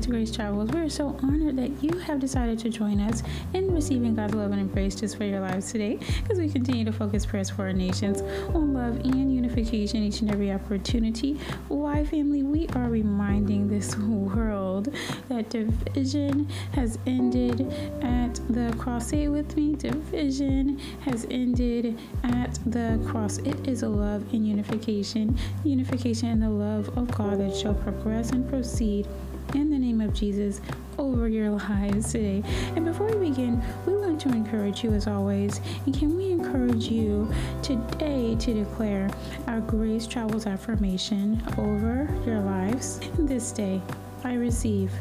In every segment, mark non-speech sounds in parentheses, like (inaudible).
to Grace Travels. We're so honored that you have decided to join us in receiving God's love and embrace just for your lives today as we continue to focus prayers for our nations on love and unification each and every opportunity. Why, family, we are reminding this world that division has ended at the cross. Say it with me division has ended at the cross. It is a love and unification, unification and the love of God that shall progress and proceed in the name of Jesus over your lives today. And before we begin, we want to encourage you as always. And can we encourage you today to declare our Grace Travels affirmation over your lives? This day, I receive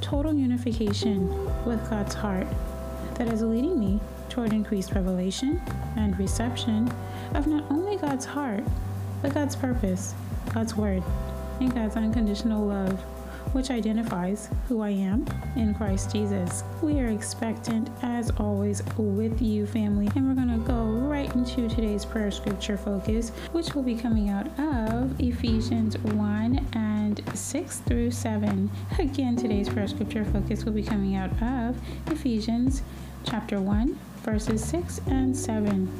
total unification with God's heart that is leading me toward increased revelation and reception of not only God's heart, but God's purpose, God's word, and God's unconditional love which identifies who I am in Christ Jesus. We are expectant, as always, with you, family, and we're going to go right into today's prayer scripture focus, which will be coming out of Ephesians 1 and 6 through 7. Again, today's prayer scripture focus will be coming out of Ephesians chapter 1, verses 6 and 7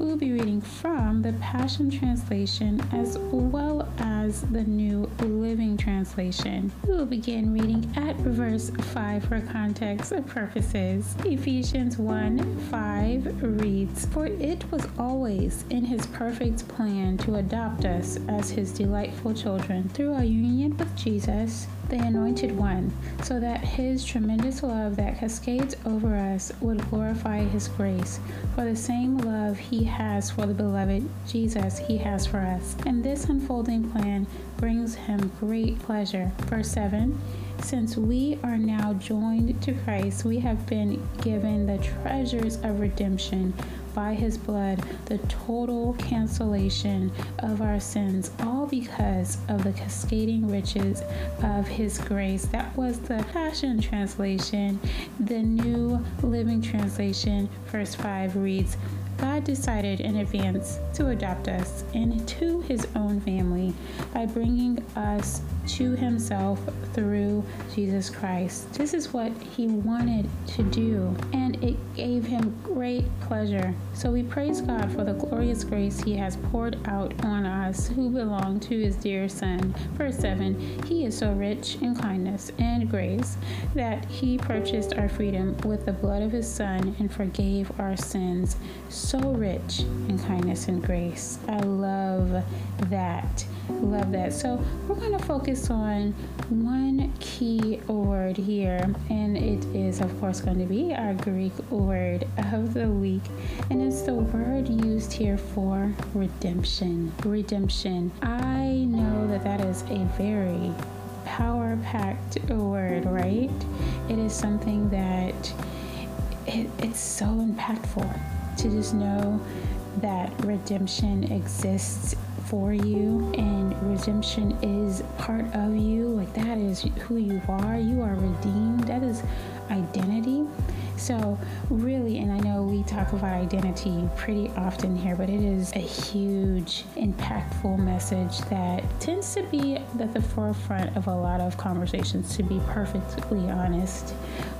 we will be reading from the Passion Translation as well as the New Living Translation. We will begin reading at verse 5 for context purposes. Ephesians 1 5 reads, For it was always in his perfect plan to adopt us as his delightful children through our union with Jesus the Anointed One, so that His tremendous love that cascades over us would glorify His grace. For the same love He has for the beloved Jesus, He has for us. And this unfolding plan brings Him great pleasure. Verse 7 since we are now joined to Christ, we have been given the treasures of redemption by his blood the total cancellation of our sins, all because of the cascading riches of his grace. That was the Passion Translation. The New Living Translation, verse 5 reads, God decided in advance to adopt us into his own family by bringing us to himself through Jesus Christ. This is what he wanted to do, and it gave him great pleasure. So we praise God for the glorious grace he has poured out on us who belong to his dear Son. Verse 7 He is so rich in kindness and grace that he purchased our freedom with the blood of his Son and forgave our sins so rich in kindness and grace. I love that. Love that. So, we're going to focus on one key word here, and it is, of course, going to be our Greek word of the week, and it's the word used here for redemption. Redemption. I know that that is a very power packed word, right? It is something that it, it's so impactful to just know that redemption exists for you and redemption is part of you. Like that is who you are. You are redeemed. That is identity. So, really, and I know we talk about identity pretty often here, but it is a huge, impactful message that tends to be at the forefront of a lot of conversations, to be perfectly honest.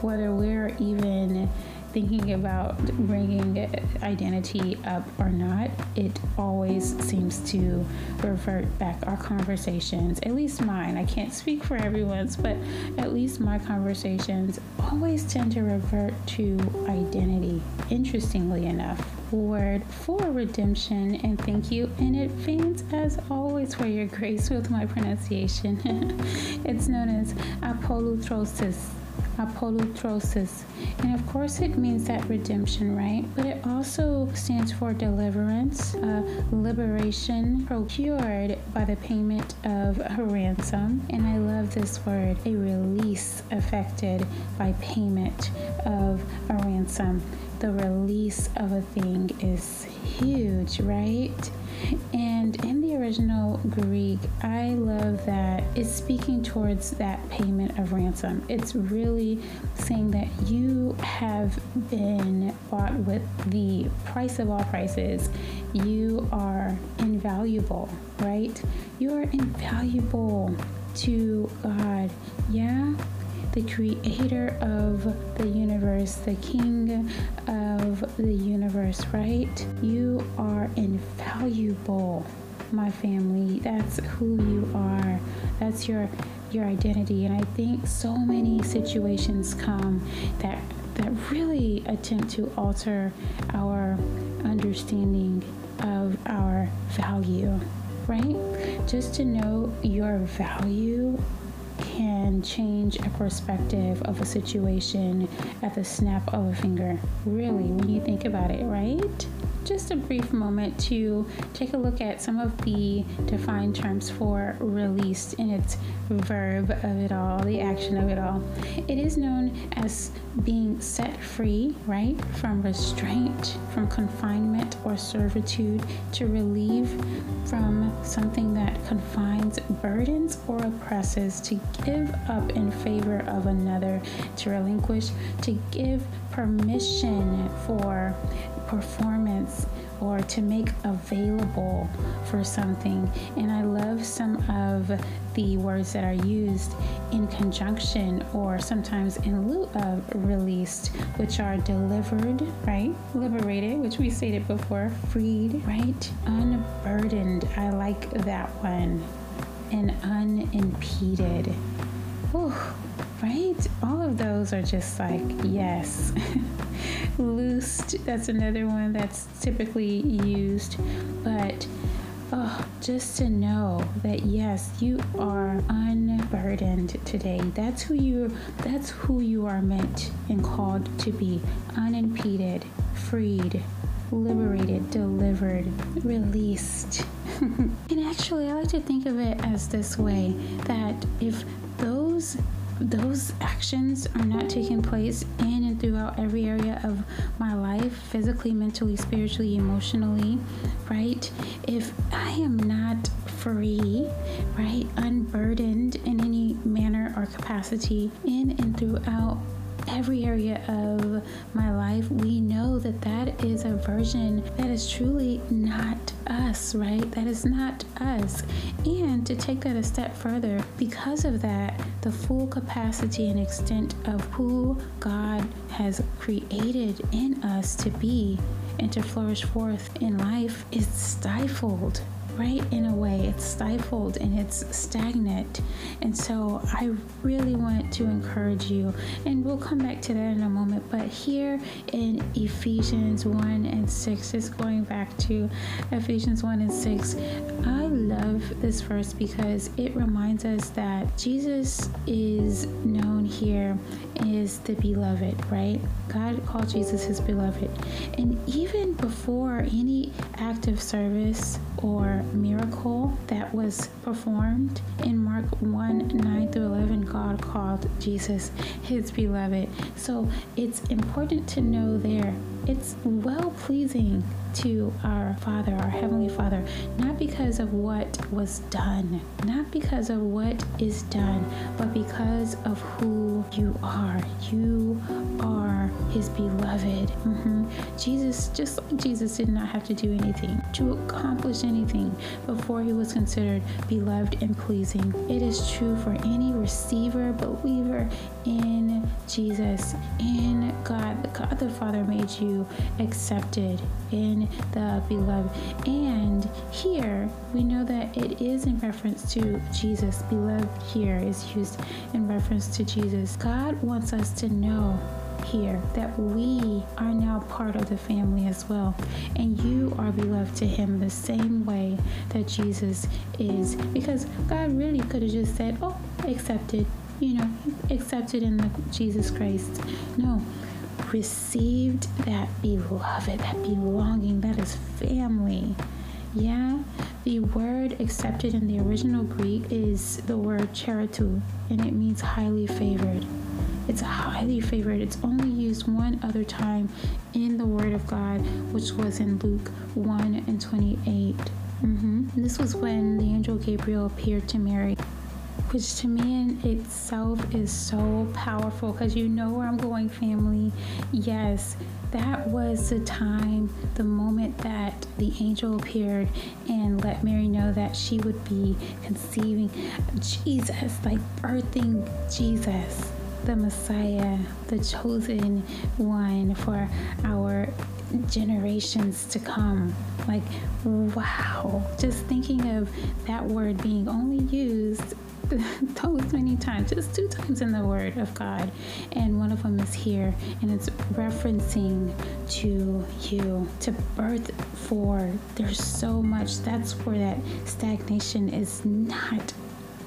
Whether we're even thinking about bringing identity up or not, it always seems to revert back our conversations, at least mine. I can't speak for everyone's, but at least my conversations always tend to revert to identity, interestingly enough. Word for redemption, and thank you in advance, as always, for your grace with my pronunciation. (laughs) it's known as apolutrosis apolutrosis. And of course, it means that redemption, right? But it also stands for deliverance, uh, liberation procured by the payment of a ransom. And I love this word, a release affected by payment of a ransom. The release of a thing is huge, right? And in the original Greek, I love that it's speaking towards that payment of ransom. It's really saying that you have been bought with the price of all prices. You are invaluable, right? You are invaluable to God. Yeah? The creator of the universe, the king of the universe, right? You are invaluable, my family. That's who you are. That's your your identity. And I think so many situations come that that really attempt to alter our understanding of our value, right? Just to know your value can change a perspective of a situation at the snap of a finger. Really, when you think about it, right? Just a brief moment to take a look at some of the defined terms for released in its verb of it all, the action of it all. It is known as being set free, right, from restraint, from confinement or servitude, to relieve from something that confines, burdens, or oppresses, to give up in favor of another, to relinquish, to give permission for performance or to make available for something. And I love some of the words that are used in conjunction or sometimes in lieu of released, which are delivered, right? Liberated, which we stated before, freed, right? Unburdened. I like that one. And unimpeded. Whew, right? All of those are just like, yes. (laughs) Loosed, that's another one that's typically used. But oh, just to know that yes, you are unburdened today. That's who you that's who you are meant and called to be. Unimpeded, freed, liberated, delivered, released. (laughs) and actually, I like to think of it as this way that if those those actions are not taking place in and throughout every area of my life physically, mentally, spiritually, emotionally, right? If I am not free, right, unburdened in any manner or capacity in and throughout every area of my life, we know that that is a version that is truly not us, right? That is not us. And to take that a step further, because of that, the full capacity and extent of who God has created in us to be and to flourish forth in life is stifled right in a way it's stifled and it's stagnant. And so i really want to encourage you and we'll come back to that in a moment but here in ephesians 1 and 6 just going back to ephesians 1 and 6 i love this verse because it reminds us that jesus is known here as the beloved right? God called jesus his beloved. And even before any act of service or miracle that was performed in Mark 1 9 through 11, God called Jesus his beloved. So it's important to know there it's well pleasing to our Father, our Heavenly Father, not because of what was done, not because of what is done, but because of who you are. You are His beloved. Mm-hmm. Jesus, just like Jesus, did not have to do anything to accomplish anything before He was considered beloved and pleasing. It is true for any receiver, believer in Jesus, in God. God the Father made you accepted in the beloved. And here we know that it is in reference to Jesus. Beloved here is used in reference to Jesus. God wants us to know here that we are now part of the family as well. And you are beloved to Him the same way that Jesus is. Because God really could have just said, Oh, accepted, you know, accepted in the Jesus Christ. No, received that beloved, that belonging, that is family. Yeah, the word accepted in the original Greek is the word charitou, and it means highly favored. It's highly favored. It's only used one other time in the Word of God, which was in Luke 1 and 28. Mm-hmm. This was when the angel Gabriel appeared to Mary which to me in itself is so powerful because you know where I'm going, family. Yes, that was the time, the moment that the angel appeared and let Mary know that she would be conceiving Jesus, like birthing Jesus. the Messiah, the chosen one for our generations to come. Like, wow. Just thinking of that word being only used (laughs) those many times, just two times in the Word of God. And one of them is here, and it's referencing to you, to birth for. There's so much. That's where that stagnation is not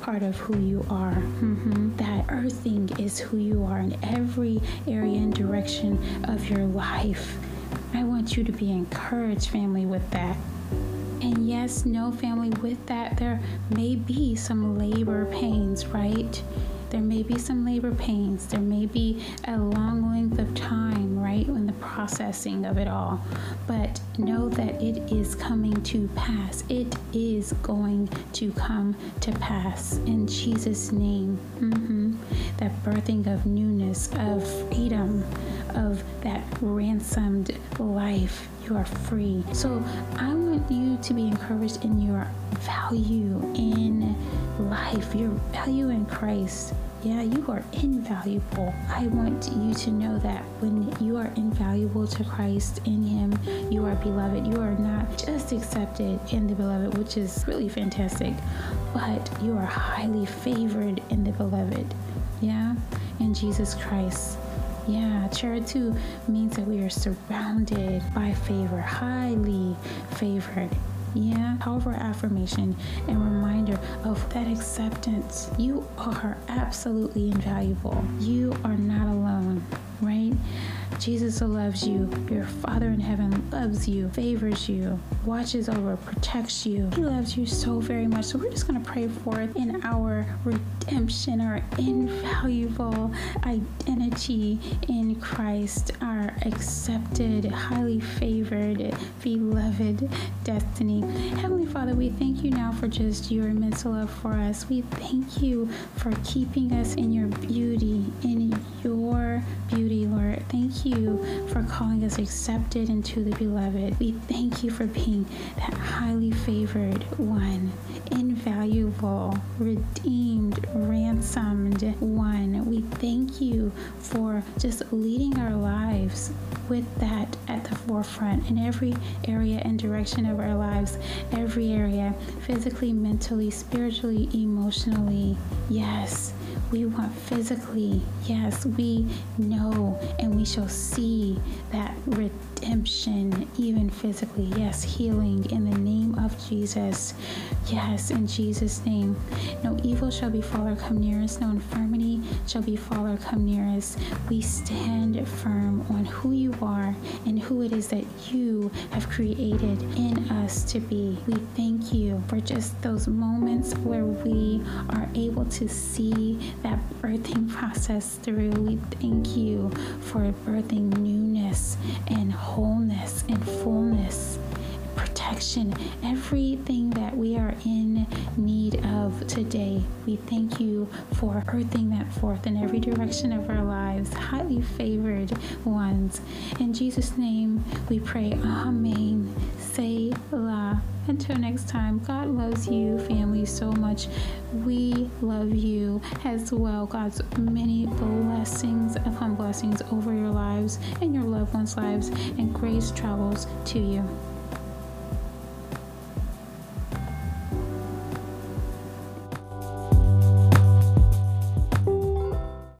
part of who you are. Mm-hmm. That earthing is who you are in every area and direction of your life. I want you to be encouraged, family, with that. Yes, no family with that, there may be some labor pains, right? There may be some labor pains. There may be a long length of time, right, in the processing of it all. But know that it is coming to pass. It is going to come to pass in Jesus' name. Mm-hmm. That birthing of newness, of freedom, of that ransomed life you are free. So I want you to be encouraged in your value in life, your value in Christ. Yeah, you are invaluable. I want you to know that when you are invaluable to Christ in Him, you are beloved. You are not just accepted in the beloved, which is really fantastic, but you are highly favored in the beloved. Yeah, in Jesus Christ. Yeah, too means that we are surrounded by favor, highly favored. Yeah, powerful affirmation and reminder of that acceptance. You are absolutely invaluable. You are not alone, right? Jesus loves you. Your Father in heaven loves you, favors you, watches over, protects you. He loves you so very much. So we're just going to pray for it in our redemption, our invaluable identity in Christ, our accepted, highly favored, beloved destiny. Heavenly Father, we thank you now for just your immense love for us. We thank you for keeping us in your beauty, in your. Thank you for calling us accepted into the beloved. We thank you for being that highly favored one, invaluable, redeemed, ransomed one. We thank you for just leading our lives with that at the forefront in every area and direction of our lives, every area, physically, mentally, spiritually, emotionally. Yes, we want physically. Yes, we know and we shall see that redemption, even physically. Yes, healing in the name of Jesus. Yes, in Jesus' name. No evil shall befall or come near us, no infirmity shall befall or come near us. We stand firm on who you are and who it is that you have created in us to be. We thank you for just those moments where we are able to see that birthing process through. We thank you for birthing newness and wholeness and fullness protection, everything that we are in need of today. We thank you for birthing that forth in every direction of our lives, highly favored ones. In Jesus' name we pray, Amen. Say la. Until next time, God loves you, family, so much. We love you as well. God's many blessings upon blessings over your lives and your loved ones' lives, and grace travels to you.